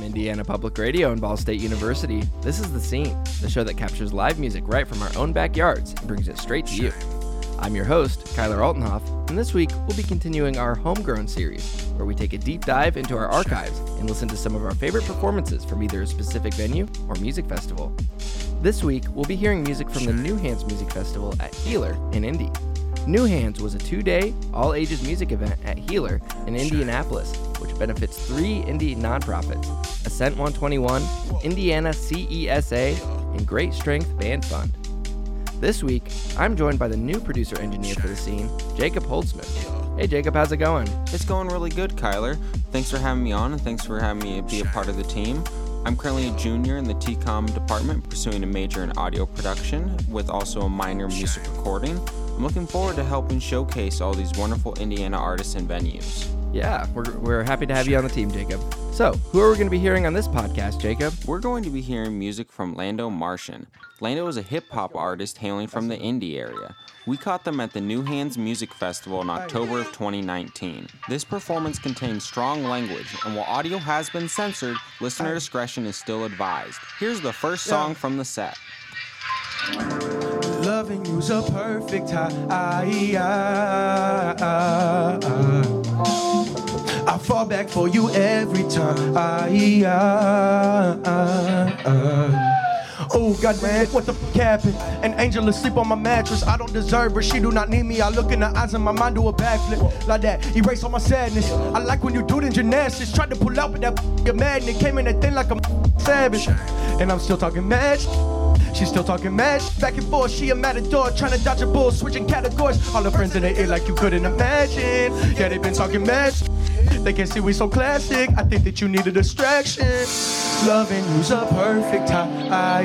From Indiana Public Radio and Ball State University, this is The Scene, the show that captures live music right from our own backyards and brings it straight to you. I'm your host, Kyler Altenhoff, and this week we'll be continuing our Homegrown series, where we take a deep dive into our archives and listen to some of our favorite performances from either a specific venue or music festival. This week, we'll be hearing music from the New Hands Music Festival at Healer in Indy. New Hands was a two day, all ages music event at Healer in Indianapolis, which benefits three Indy nonprofits Ascent 121, Indiana CESA, and Great Strength Band Fund. This week, I'm joined by the new producer engineer for the scene, Jacob Holtzman. Hey Jacob, how's it going? It's going really good, Kyler. Thanks for having me on and thanks for having me be a part of the team. I'm currently a junior in the TCOM department, pursuing a major in audio production with also a minor in music recording. I'm looking forward to helping showcase all these wonderful Indiana artists and venues. Yeah, we're, we're happy to have you on the team, Jacob. So, who are we going to be hearing on this podcast, Jacob? We're going to be hearing music from Lando Martian. Lando is a hip hop artist hailing from the Indy area. We caught them at the New Hands Music Festival in oh, October of 2019. This performance contains strong language, and while audio has been censored, listener discretion is still advised. Here's the first song from the set. Loving you's a perfect high. Fall back for you every time. I, I, I, I. Oh God man, what the fuck happened? An angel asleep on my mattress. I don't deserve her. She do not need me. I look in her eyes and my mind do a backflip like that. Erase all my sadness. I like when you do it in gymnastics. Tried to pull out with that your magnet. Came in that thing like a savage. And I'm still talking mad. She's still talking mad back and forth. She a matador, trying to dodge a bull, switching categories. All her friends in the ear like you couldn't imagine. Yeah, they been talking mad. They can't see we so classic. I think that you need a distraction. Loving you's a perfect I.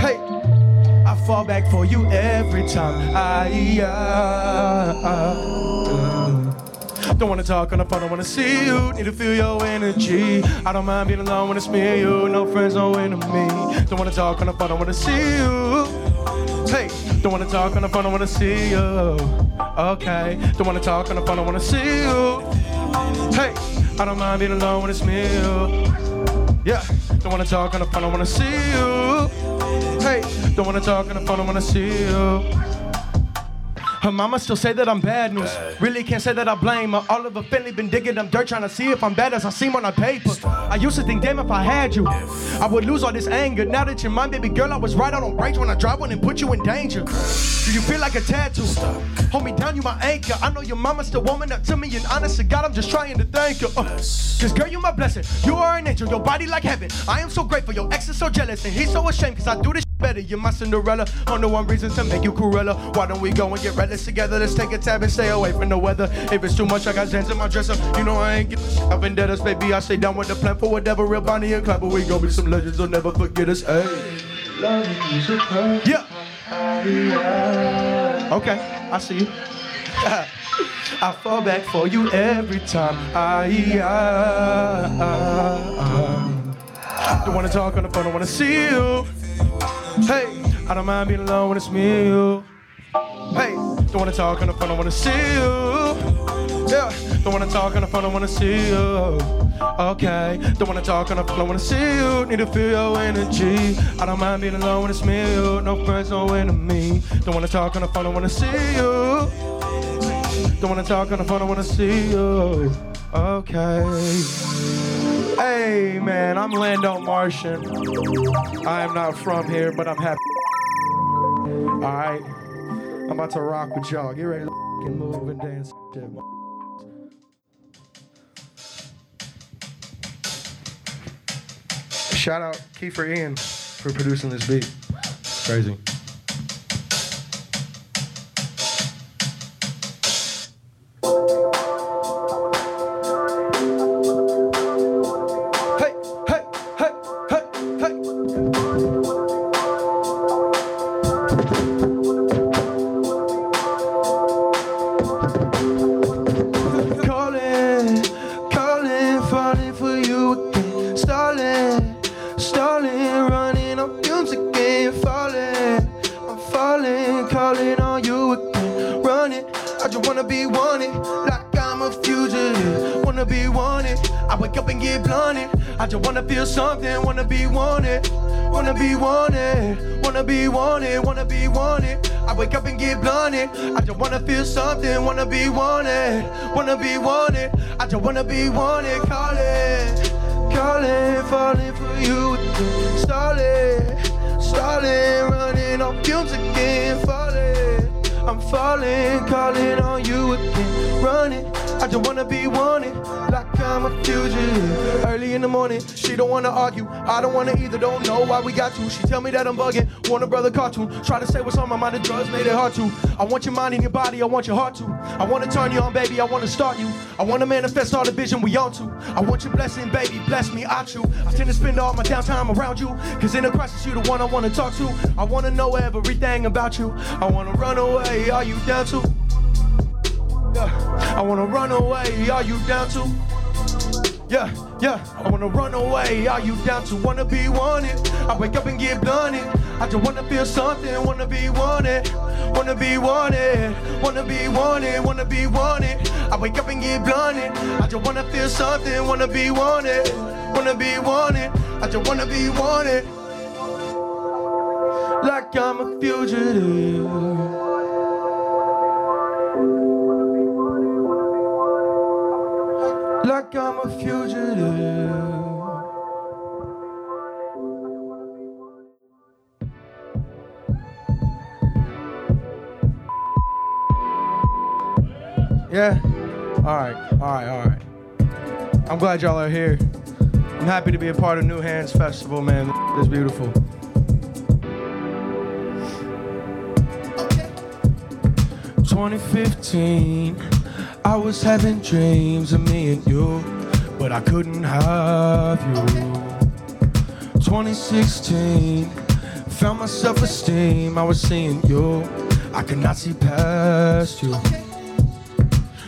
Hey, I fall back for you every time. I. Don't wanna talk on the phone, don't wanna see you. Need to feel your energy. I don't mind being alone when it's me and you. No friends, no enemy. Don't wanna talk on the phone, don't wanna see you. Hey, don't wanna talk on the phone, don't wanna see you. Okay, don't wanna talk on the phone, don't wanna see you. Hey, I don't mind being alone when it's me. Yeah, don't wanna talk on the phone, don't wanna see you. Hey, don't wanna talk on the phone, don't wanna see you. Her mama still say that I'm bad news. Really can't say that I blame her. Her family been digging them dirt, trying to see if I'm bad as I seem on her paper. I used to think, damn, if I had you, I would lose all this anger. Now that you're mine, baby girl, I was right. I don't break when I drive one and put you in danger. Do you feel like a tattoo? Hold me down, you my anchor. I know your mama still warming up to me, and honest to God, I'm just trying to thank her. Uh, Cause girl, you my blessing. You are an angel, your body like heaven. I am so grateful, your ex is so jealous, and he's so ashamed, cause I do this better. You're my Cinderella. Only one reason to make you Cruella. Why don't we go and get reckless together? Let's take a tab and stay away from the weather. If it's too much, I got Zans in my dresser. You know I ain't get I've vendettas, baby. I stay down with the plan for whatever. Real Bonnie and Clyde, but we gon' be some legends. They'll never forget us. Hey. Yeah. Okay, I see you. I fall back for you every time. I, I, I, I don't wanna talk on the phone, don't wanna see you. Hey, I don't mind being alone when it's me and you. Hey, don't wanna talk on the phone, don't wanna see you. Yeah, don't wanna talk on the phone, don't wanna see you. Okay, don't wanna talk on the phone, don't wanna see you. Need to feel your energy. I don't mind being alone when it's me and you. No friends, no enemy. Don't wanna talk on the phone, don't wanna see you. Don't wanna talk on the phone, I wanna see you. Okay. Hey man, I'm Lando Martian. I am not from here, but I'm happy. Alright. I'm about to rock with y'all. Get ready to move and dance. Shit. Shout out Kiefer Ian for producing this beat. Crazy. I wake up and get blunted. I just wanna feel something. Wanna be wanted. Wanna be wanted. Wanna be wanted. Wanna be wanted. I wake up and get blunted. I just wanna feel something. Wanna be wanted. Wanna be wanted. I just wanna be wanted. Calling. Calling. Falling for you. Stalling. Stalling. Running on fumes again. Falling. I'm falling. Calling on you again. Running. I just wanna be wanted, like I'm a fugitive. Early in the morning, she don't wanna argue. I don't wanna either, don't know why we got to. She tell me that I'm bugging, want a brother cartoon. Try to say what's on my mind, the drugs made it hard to. I want your mind and your body, I want your heart to. I wanna turn you on, baby, I wanna start you. I wanna manifest all the vision we on to. I want your blessing, baby, bless me, I chew. I tend to spend all my downtime around you, cause in a crisis, you the one I wanna talk to. I wanna know everything about you. I wanna run away, are you down to? I wanna run away, are you down to? Yeah, yeah, I wanna run away, are you down to wanna be wanted? I wake up and get blunted. I just wanna feel something, wanna be wanted, wanna be wanted, wanna be wanted, wanna be wanted. I wake up and get blunted. I just wanna feel something, wanna be wanted, wanna be wanted. I just wanna be wanted. Like I'm a fugitive. Like I'm a fugitive. Yeah. All right. All right. All right. I'm glad y'all are here. I'm happy to be a part of New Hands Festival, man. It's beautiful. Twenty fifteen. I was having dreams of me and you, but I couldn't have you. 2016, found my self esteem, I was seeing you, I could not see past you.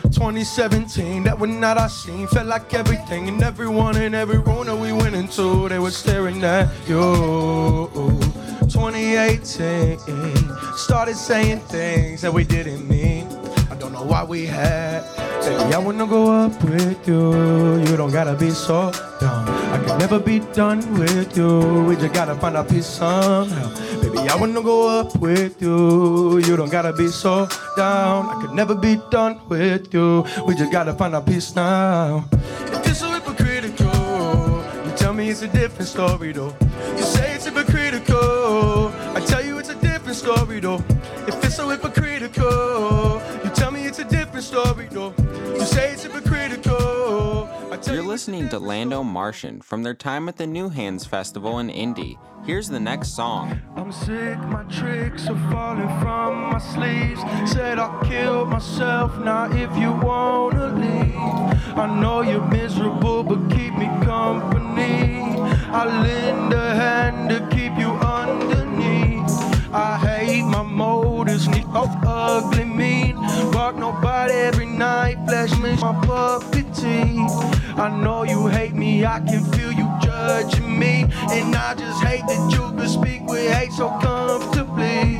2017, that one night I seen felt like everything and everyone in every room that we went into, they were staring at you. 2018, started saying things that we didn't mean we had. Baby, I oh, wanna go up with you. You don't gotta be so down. I can never be done with you. We just gotta find a peace somehow. Baby, I wanna go up with you. You don't gotta be so down. I could never be done with you. We just gotta find a peace now. If this so hypocritical, you tell me it's a different story though. You say it's hypocritical. I tell you it's a different story though. If it's so hypocritical story, though. You say it's hypocritical. You're listening to Lando Martian from their time at the New Hands Festival in Indy. Here's the next song. I'm sick, my tricks are falling from my sleeves. Said I killed myself, now if you wanna leave. I know you're miserable, but keep me company. I lend a hand to keep you need oh ugly mean. Fuck nobody every night, flesh me my puppet teeth. I know you hate me, I can feel you judging me. And I just hate that you can speak with hate so comfortably.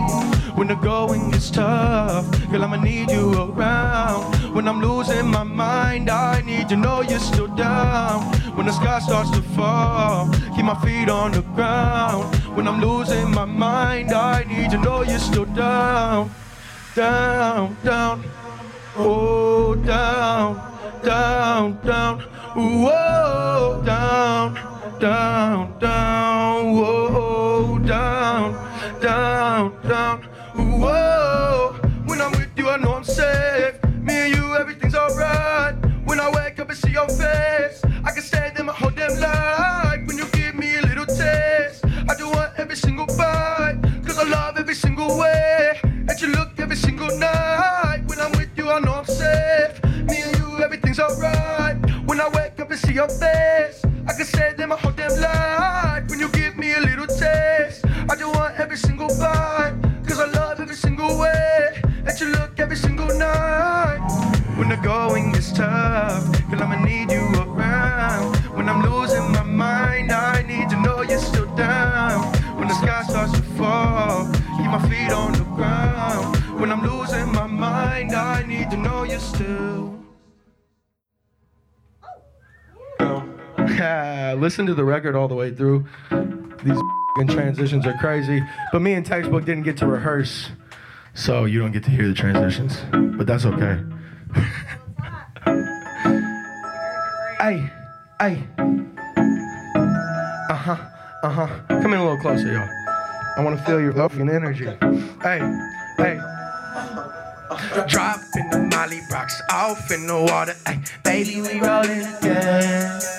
When the going is tough, girl, I'ma need you around. When I'm losing my mind, I need to know you're still down. When the sky starts to fall, keep my feet on the ground. When I'm losing my mind, I need to know you're still down. Down, down, oh, down, down, down, whoa, down, down, down, whoa, down, down, down, whoa. When I'm with you, I know I'm safe. Me and you, everything's alright. When I wake up and see your face, I can stand there my whole damn life. Every single bite. Cause I love every single way that you look every single night. When I'm with you, I know I'm safe. Me and you, everything's alright. When I wake up and see your face, I can say that my whole damn life. Listen to the record all the way through. These transitions are crazy. But me and Textbook didn't get to rehearse, so you don't get to hear the transitions. But that's okay. hey, hey. Uh huh, uh huh. Come in a little closer, y'all. I want to feel your fucking energy. Hey, hey. Dropping the molly rocks off in the water. Ay, baby, we rolling again.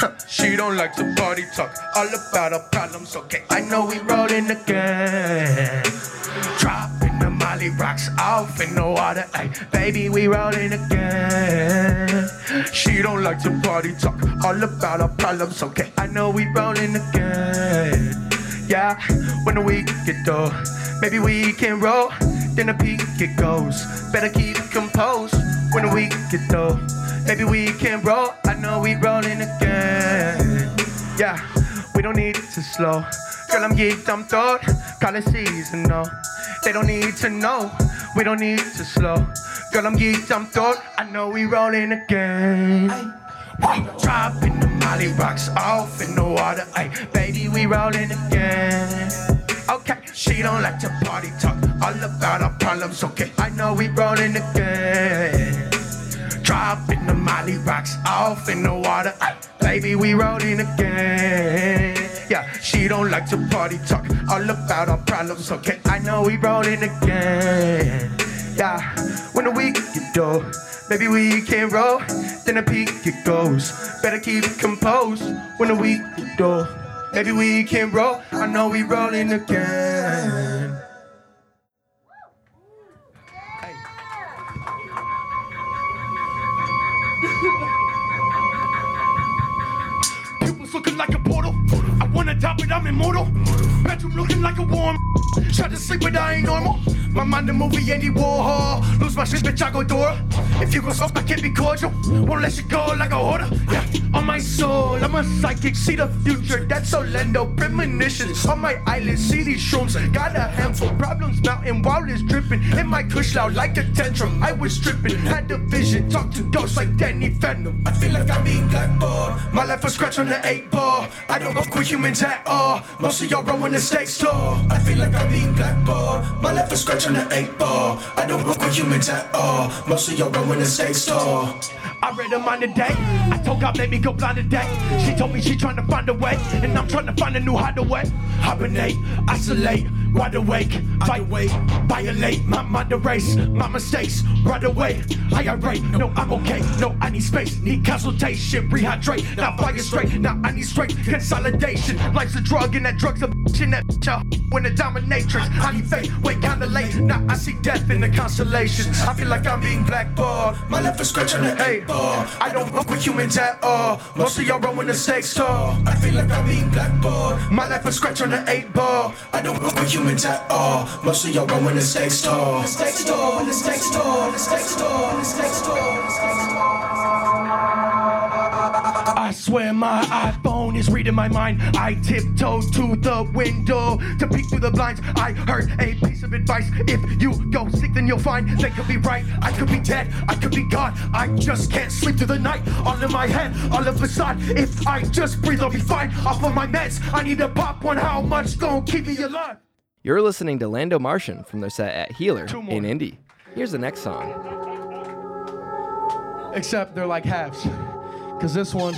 She don't like to party talk, all about our problems. Okay, I know we rolling again. Dropping the molly rocks off in the water. Baby, we rolling again. She don't like to party talk, all about our problems. Okay, I know we rolling again. Yeah, when the week get dull, maybe we can roll. Then the peak it goes. Better keep composed when the week get dull. Maybe we can roll. I know we rolling again. Yeah, we don't need to slow. Girl, I'm geeked, I'm thought. Call it seasonal. They don't need to know. We don't need to slow. Girl, I'm geeked, I'm thought. I know we rolling again. Dropping the molly rocks off in the water. Ay, baby, we rolling again. Okay, she don't like to party talk all about our problems. Okay, I know we rolling again. Dropping the molly rocks off in the water. Ay, baby, we rolling again. Yeah, she don't like to party talk all about our problems. Okay, I know we rolling again. Yeah, when the week get dull, maybe we can roll. Then the peak it goes. Better keep it composed when the week get dull. Maybe we can roll. I know we rolling again. But I'm immortal. Bedroom looking like a warm. Try to sleep, but I ain't normal. My mind a movie, Andy Warhol. Lose my shit, bitch, I go Dora. If you go soft, I can't be cordial. Won't let you go like a hoarder. Yeah, on my soul, I'm a psychic. See the future, that's Orlando. Premonitions on my eyelids. See these shrooms. Got a handful. Problems mountain while it's dripping. In my kush loud like a tantrum. I was stripping. Had a vision. Talk to ghosts like Danny Phantom. I feel like I'm being blackballed. My life was scratch on the eight ball. I don't fuck with humans at all. Most of y'all run when the stakes tall. I feel like I'm being blackballed. My life was scratch on the eight ball. I don't fuck with humans at all. Most of y'all run when the stakes tall. I read her mind today. I told God, let me go blind today. She told me she trying to find a way, and I'm trying to find a new hideaway. Hibernate, isolate, wide awake, fight, wait, violate my mind erase my mistakes right away. I irate, no, I'm okay, no, I need space, need consultation, rehydrate, now fire straight, now I need straight consolidation. Life's a drug, and that drug's a bitch, and that bitch a when the dominatrix. I need faith, wait, kinda late, now I see death in the constellations. I feel like I'm being blackballed, my left is scratching the eight ball. I don't fuck with humans at all, most of y'all when the stakes tall. I feel like I'm being blackballed, my life is scratch on the eight ball. I don't fuck with humans at all, y'all when the stakes tall. Stakes tall, the stakes tall, the stakes tall, the stakes tall, the stakes tall. I swear my iPhone is reading my mind. I tiptoed to the window to peek through the blinds. I heard a piece of advice. If you go seek, then you'll find. They could be right, I could be dead, I could be gone. I just can't sleep through the night. All in my head, all of a sudden. If I just breathe, I'll be fine. Off of my meds, I need to pop one. How much gon' keep me alive? You're listening to Lando Martian from their set at Healer in Indy. Here's the next song. Except they're like halves. Because this one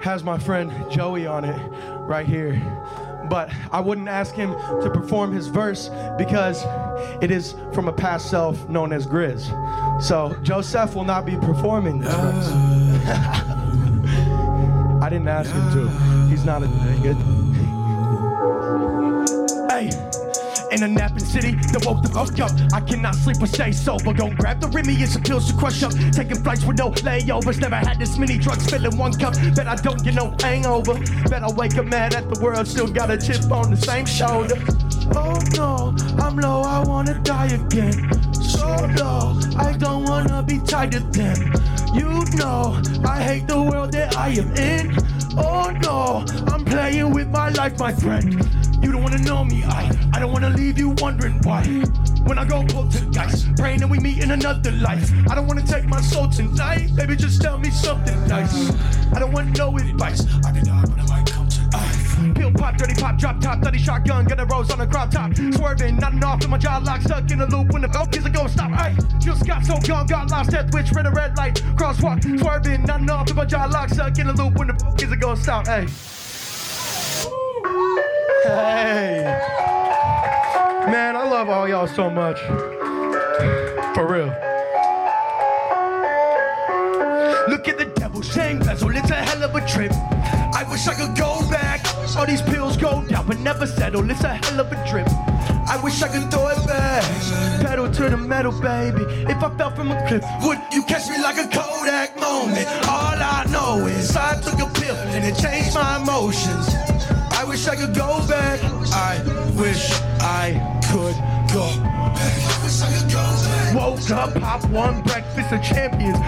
has my friend Joey on it right here. But I wouldn't ask him to perform his verse because it is from a past self known as Grizz. So Joseph will not be performing this verse. I didn't ask him to. He's not a good. Hey. In a napping city that woke the fuck up. I cannot sleep or stay sober. Go grab the Remy and some pills to crush up. Taking flights with no layovers. Never had this many drugs filling one cup. Bet I don't get no hangover. Bet I wake up mad at the world. Still got a chip on the same shoulder. Oh no, I'm low. I wanna die again. So low, I don't wanna be tied to them. You know, I hate the world that I am in. Oh no, I'm playing with my life, my friend. You don't wanna know me, I I don't wanna leave you wondering why. when I go poltergeist. Praying that we meet in another life. I don't wanna take my soul tonight. Baby, just tell me something nice. I don't want no advice. I can die, but I might come to life. Pill pop, dirty pop, drop top, dirty shotgun, get a rose on a crop top. Swerving, not enough in my jaw lock, stuck in a loop when the belt is a go stop. Hey, just got so gone, got lost at twitch, red a red light, crosswalk, swerving, not enough in my jaw lock, stuck in a loop when the belt is a go stop. Hey. Hey. Man, I love all y'all so much. For real. Look at the devil, shame bezel, it's a hell of a trip. I wish I could go back. All these pills go down, but never settle. It's a hell of a trip. I wish I could throw it back. Pedal to the metal, baby. If I fell from a cliff, would you catch me like a Kodak moment? All I know is I took a pill and it changed my emotions. I wish I could go back. I wish I could go back. Woke up, pop one breakfast of champions.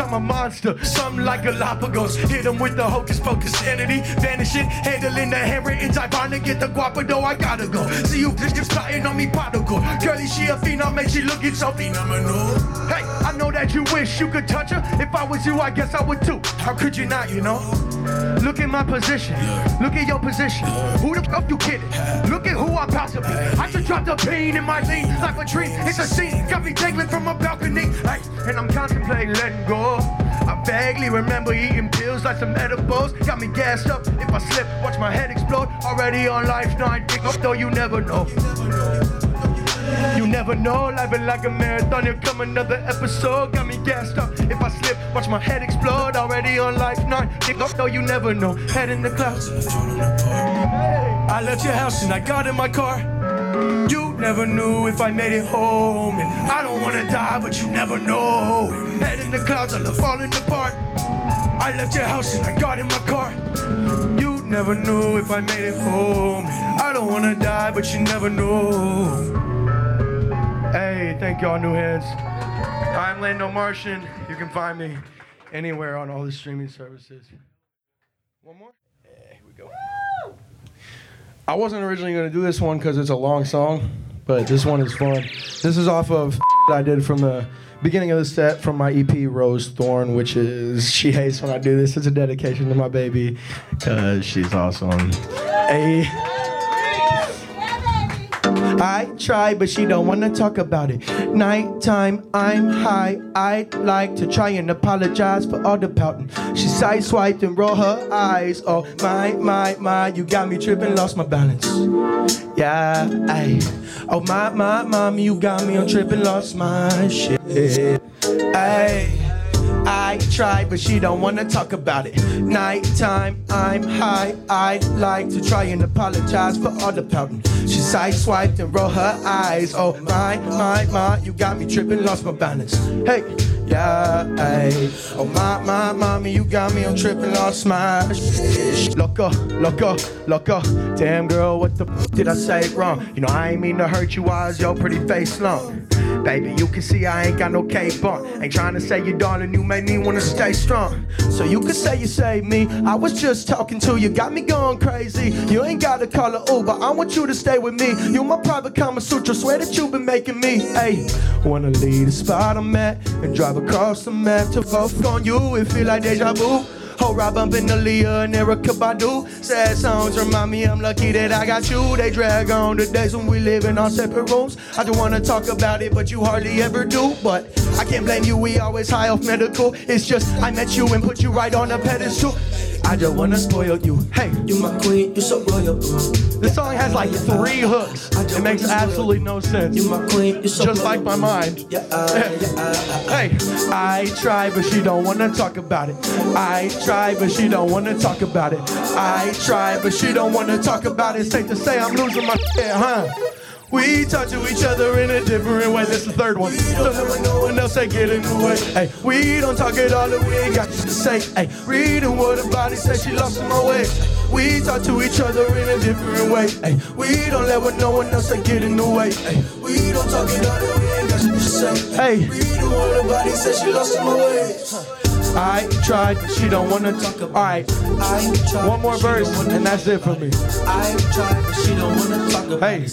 I'm a monster, something like Galapagos. Hit him with the hocus pocus sanity, vanishing, handling the handwritten type on to get the though I gotta go. See you just starting on me prodigal. Girlie, she a phenom, make she looking so phenomenal. Hey, I know that you wish you could touch her. If I was you, I guess I would too. How could you not, you know? Look at my position. Look at your position. Who the fuck you kidding? Look at who to be. I just dropped a bean in my lean like a dream. It's a scene. Got me dangling from a balcony. And I'm contemplating letting go. I vaguely remember eating pills like some edibles. Got me gassed up. If I slip, watch my head explode. Already on life nine. Pick up though you never know. You never know, life is like a marathon. Here come another episode, got me gassed up. If I slip, watch my head explode. Already on life nine, kick up though you never know. Head in the clouds. I left your house and I got in my car. You never knew if I made it home. And I don't wanna die, but you never know. Head in the clouds, I love falling apart. I left your house and I got in my car. You never knew if I made it home. I don't wanna die, but you never know. Hey, thank y'all, New Hands. I'm Lando Martian. You can find me anywhere on all the streaming services. One more? Yeah, here we go. I wasn't originally going to do this one because it's a long song, but this one is fun. This is off of I did from the beginning of the set from my EP Rose Thorn, which is She Hates When I Do This. It's a dedication to my baby because she's awesome. Hey. I try, but she don't wanna talk about it. Nighttime, I'm high. I'd like to try and apologize for all the pouting. She sideswiped and roll her eyes. Oh my, my, my, you got me tripping, lost my balance. Yeah. Oh my, my, mommy, you got me on tripping, lost my shit. Ay. Try, but she don't wanna talk about it. Nighttime, I'm high. I'd like to try and apologize for all the pouting. She side swiped and rolled her eyes. Oh my, my, my, you got me tripping, lost my balance. Hey, yeah, hey. Oh my, my, mommy, you got me on tripping, lost my sh- Loco, loco, loco. Damn girl, what the f- did I say wrong? You know I ain't mean to hurt you, I was your pretty face long. Baby, you can see I ain't got no cape on. Ain't trying to say you, darling, you made me wanna stay strong. So you can say you saved me. I was just talking to you, got me going crazy. You ain't gotta call a Uber, I want you to stay with me. You my private Kama Sutra, swear that you've been making me. Hey, wanna leave the spot I'm at and drive across the map to focus on you. It feel like deja vu. Ho Rob bumping Aaliyah and Erykah Badu. Sad songs remind me I'm lucky that I got you. They drag on the days when we live in our separate rooms. I don't wanna talk about it, but you hardly ever do. But I can't blame you, we always high off medical. It's just I met you and put you right on a pedestal. I just wanna spoil you. Hey, You my queen, you so royal. this song has like three hooks. It makes absolutely no sense. You my queen, you so Just like my mind. Yeah, uh, yeah, uh, Hey, I try, but she don't wanna talk about it. I try, but she don't wanna talk about it. I try, but she don't wanna talk about it. Safe to say I'm losing my shit, huh? We talk to each other in a different way. This is the third one. That when no one else ain't get in the way. Hey, we don't talk at all, and we ain't got shit to say. Hey, reading what her body say, she lost in my way. We talk to each other in a different way. Hey, we don't let what no one else ain't get in the way. Hey, We don't talk it all, and we ain't got shit to say. hey. Reading what her body said, she lost in my ways. I tried, she don't wanna talk about. All right, I tried, one more but she don't verse, and that's it for me. I tried, she don't wanna talk about Hey. it.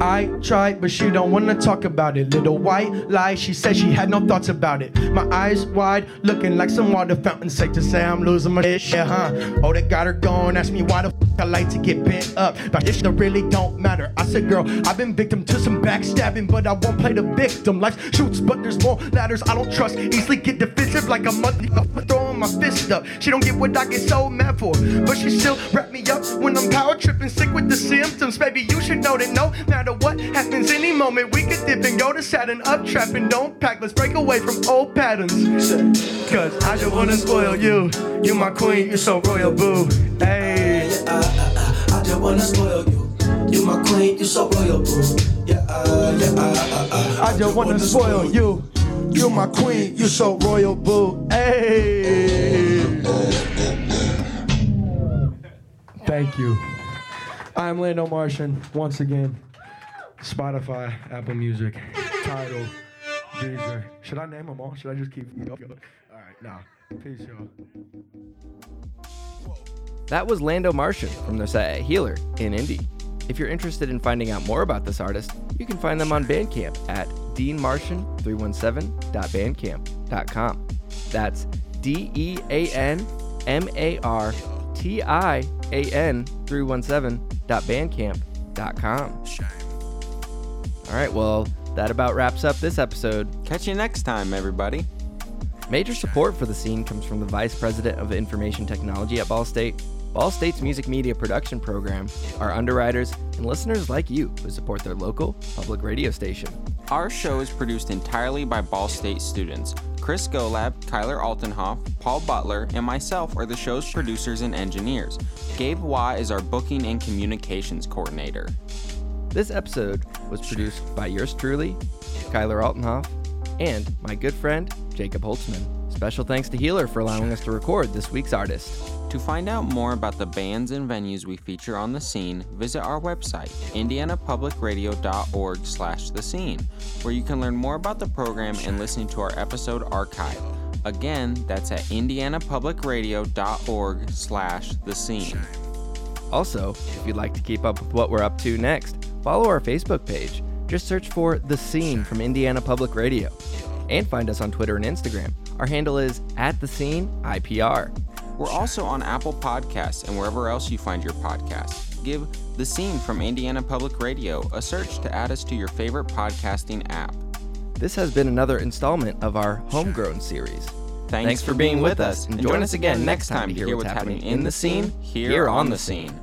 I tried, but she don't wanna talk about it. Little white lie, she said she had no thoughts about it. My eyes wide, looking like some water fountain. Safe to say I'm losing my shit, yeah, huh? Oh, that got her going. Ask me why the f- I like to get bent up. But this shit really don't matter. I said, girl, I've been victim to some backstabbing, but I won't play the victim. Life shoots, but there's more ladders I don't trust. Easily get defensive like a monkey. Throwing my fist up. She don't get what I get so mad for. But she still wrap me up when I'm power tripping, sick with the symptoms. Baby, you should know that no matter what happens, any moment we could dip and go to Saturn up trapping. Don't pack, let's break away from old patterns. Cause I just wanna spoil you. You my queen, you're so royal, boo. Hey. I just wanna spoil you. You my queen, you so royal, boo. Yeah, uh, yeah, uh, uh, uh. I just wanna spoil you. You're my queen, you're so royal, boo. Hey. Thank you. I'm Lando Martian once again. Spotify, Apple Music, Tidal, Deezer. Should I name them all? Should I just keep going? All right, nah. Peace, y'all. That was Lando Martian from their set at Healer in Indy. If you're interested in finding out more about this artist, you can find them on Bandcamp at deanmartian317.bandcamp.com. That's D E A N M A R T I A N 317.bandcamp.com. All right, well, that about wraps up this episode. Catch you next time, everybody. Major support for the scene comes from the Vice President of Information Technology at Ball State, Ball State's music media production program, our underwriters, and listeners like you who support their local public radio station. Our show is produced entirely by Ball State students. Chris Golab, Kyler Altenhoff, Paul Butler, and myself are the show's producers and engineers. Gabe Waugh is our booking and communications coordinator. This episode was produced by yours truly, Kyler Altenhoff, and my good friend, Jacob Holtzman. Special thanks to Healer for allowing us to record this week's artist. To find out more about the bands and venues we feature on the scene, visit our website, indianapublicradio.org slash the scene, where you can learn more about the program and listen to our episode archive. Again, that's at indianapublicradio.org slash the scene. Also, if you'd like to keep up with what we're up to next, follow our Facebook page. Just search for The Scene from Indiana Public Radio. And find us on Twitter and Instagram. Our handle is at The Scene IPR. We're also on Apple Podcasts and wherever else you find your podcasts. Give The Scene from Indiana Public Radio a search to add us to your favorite podcasting app. This has been another installment of our Homegrown series. Thanks, Thanks for being with us, and join us again next time to hear what's happening in the scene, here on the scene.